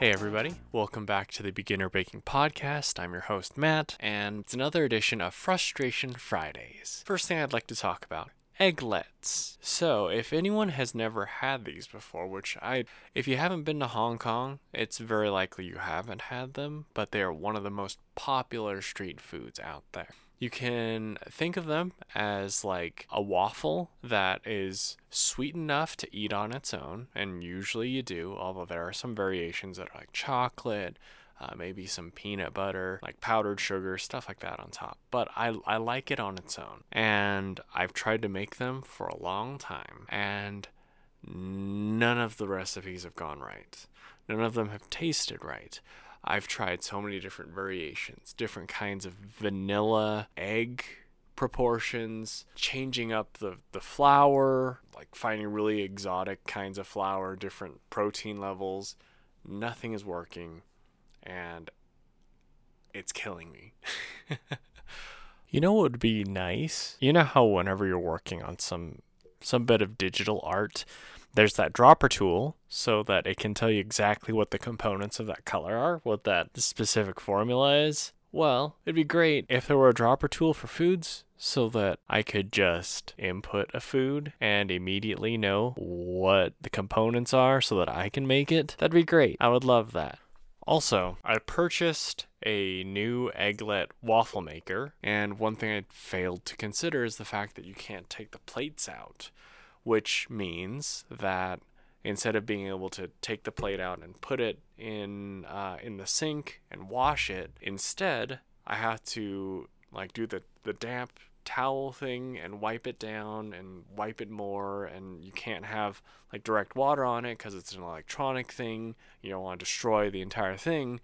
Hey, everybody. Welcome back to the Beginner Baking Podcast. I'm your host, Matt, and it's another edition of Frustration Fridays. First thing I'd like to talk about egglets. So, if anyone has never had these before, which I, if you haven't been to Hong Kong, it's very likely you haven't had them, but they are one of the most popular street foods out there. You can think of them as like a waffle that is sweet enough to eat on its own, and usually you do, although there are some variations that are like chocolate, uh, maybe some peanut butter, like powdered sugar, stuff like that on top. But I, I like it on its own. And I've tried to make them for a long time, and none of the recipes have gone right. None of them have tasted right. I've tried so many different variations, different kinds of vanilla egg proportions, changing up the, the flour, like finding really exotic kinds of flour, different protein levels. Nothing is working, and it's killing me. you know what would be nice? You know how whenever you're working on some some bit of digital art, there's that dropper tool so that it can tell you exactly what the components of that color are, what that specific formula is. Well, it'd be great if there were a dropper tool for foods so that I could just input a food and immediately know what the components are so that I can make it. That'd be great. I would love that. Also, I purchased a new egglet waffle maker, and one thing I failed to consider is the fact that you can't take the plates out which means that instead of being able to take the plate out and put it in uh, in the sink and wash it, instead I have to like do the the damp towel thing and wipe it down and wipe it more and you can't have like direct water on it because it's an electronic thing. You don't want to destroy the entire thing.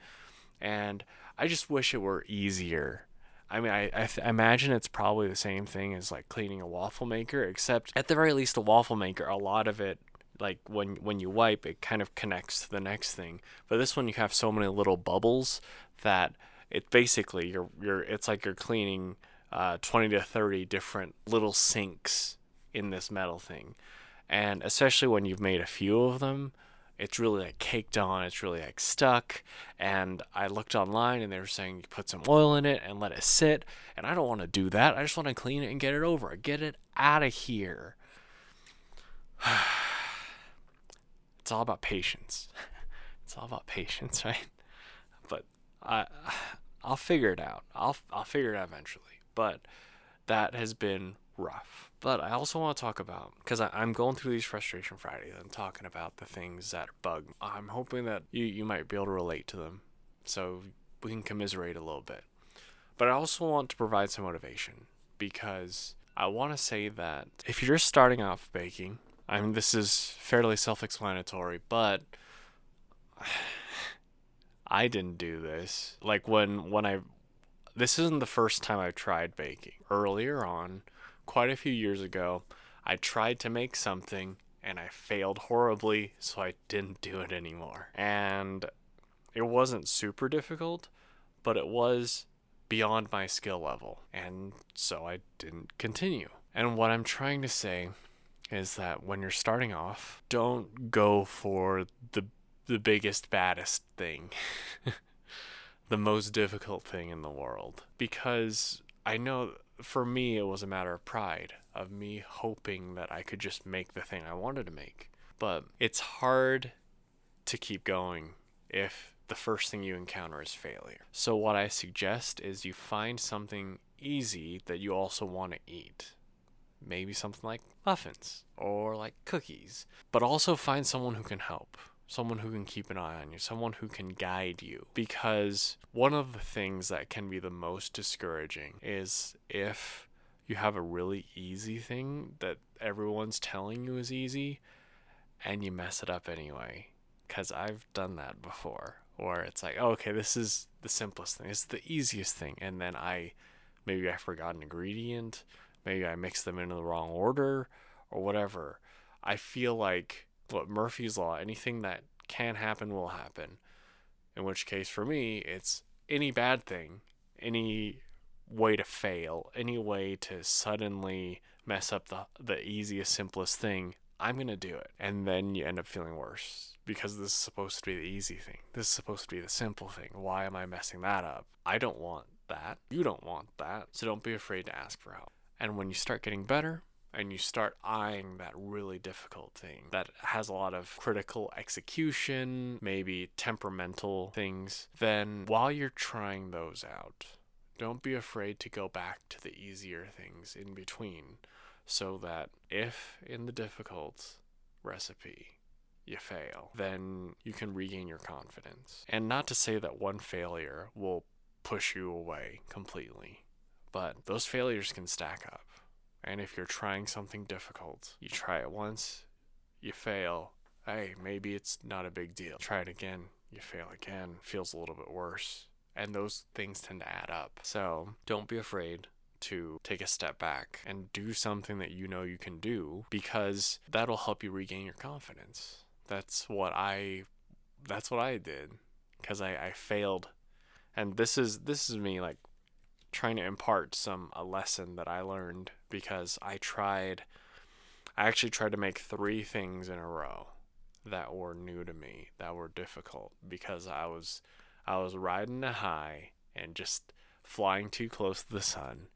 And i just wish it were easier. I mean, I, I, th- imagine it's probably the same thing as like cleaning a waffle maker, except at the very least, a waffle maker, a lot of it, like when when you wipe, it kind of connects to the next thing. But this one, you have so many little bubbles that it basically you're you're it's like you're cleaning uh, 20 to 30 different little sinks in this metal thing, and especially when you've made a few of them, it's really like caked on, it's really like stuck. And I looked online and they were saying you put some oil in it and let it sit. And I don't want to do that. I just want to clean it and get it over. Get it out of here. it's all about patience. it's all about patience, right? But I I'll figure it out. I'll I'll figure it out eventually. But that has been rough. But I also want to talk about because I'm going through these frustration Fridays. I'm talking about the things that bug. I'm hoping that you you might be able to relate to them, so we can commiserate a little bit. But I also want to provide some motivation because I want to say that if you're just starting off baking, I mean this is fairly self-explanatory, but I didn't do this. Like when when I this isn't the first time I've tried baking. Earlier on, quite a few years ago. I tried to make something and I failed horribly, so I didn't do it anymore. And it wasn't super difficult, but it was beyond my skill level, and so I didn't continue. And what I'm trying to say is that when you're starting off, don't go for the the biggest baddest thing. the most difficult thing in the world because I know for me, it was a matter of pride, of me hoping that I could just make the thing I wanted to make. But it's hard to keep going if the first thing you encounter is failure. So, what I suggest is you find something easy that you also want to eat. Maybe something like muffins or like cookies, but also find someone who can help someone who can keep an eye on you, someone who can guide you. Because one of the things that can be the most discouraging is if you have a really easy thing that everyone's telling you is easy and you mess it up anyway. Because I've done that before where it's like, oh, okay, this is the simplest thing, it's the easiest thing. And then I maybe I forgot an ingredient, maybe I mixed them in the wrong order or whatever. I feel like what Murphy's Law, anything that can happen will happen. In which case, for me, it's any bad thing, any way to fail, any way to suddenly mess up the, the easiest, simplest thing, I'm going to do it. And then you end up feeling worse because this is supposed to be the easy thing. This is supposed to be the simple thing. Why am I messing that up? I don't want that. You don't want that. So don't be afraid to ask for help. And when you start getting better, and you start eyeing that really difficult thing that has a lot of critical execution, maybe temperamental things, then while you're trying those out, don't be afraid to go back to the easier things in between so that if in the difficult recipe you fail, then you can regain your confidence. And not to say that one failure will push you away completely, but those failures can stack up. And if you're trying something difficult, you try it once, you fail. Hey, maybe it's not a big deal. Try it again, you fail again, feels a little bit worse. And those things tend to add up. So don't be afraid to take a step back and do something that you know you can do because that'll help you regain your confidence. That's what I that's what I did because I, I failed. And this is this is me like trying to impart some a lesson that I learned because I tried I actually tried to make three things in a row that were new to me, that were difficult because I was I was riding a high and just flying too close to the sun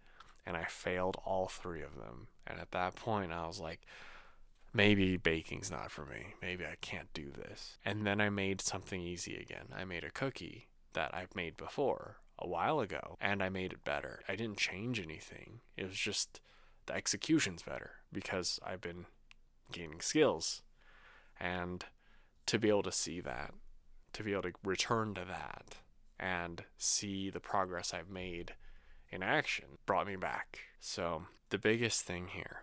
and I failed all three of them. And at that point I was like maybe baking's not for me. Maybe I can't do this. And then I made something easy again. I made a cookie that I've made before a while ago and I made it better. I didn't change anything. It was just the execution's better because I've been gaining skills. And to be able to see that, to be able to return to that and see the progress I've made in action brought me back. So, the biggest thing here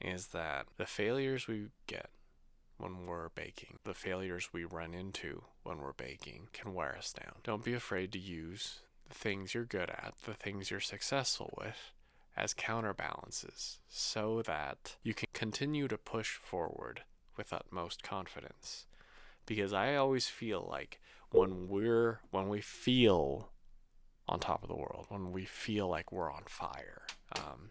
is that the failures we get when we're baking, the failures we run into when we're baking can wear us down. Don't be afraid to use the things you're good at, the things you're successful with, as counterbalances so that you can continue to push forward with utmost confidence. Because I always feel like when we're, when we feel on top of the world, when we feel like we're on fire, um,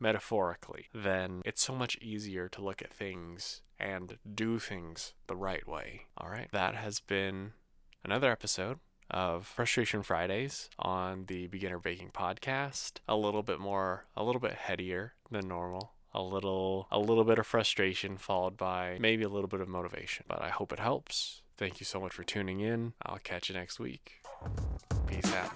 metaphorically, then it's so much easier to look at things and do things the right way. All right. That has been another episode of Frustration Fridays on the Beginner Baking podcast. A little bit more, a little bit headier than normal. A little, a little bit of frustration followed by maybe a little bit of motivation. But I hope it helps. Thank you so much for tuning in. I'll catch you next week. Peace out.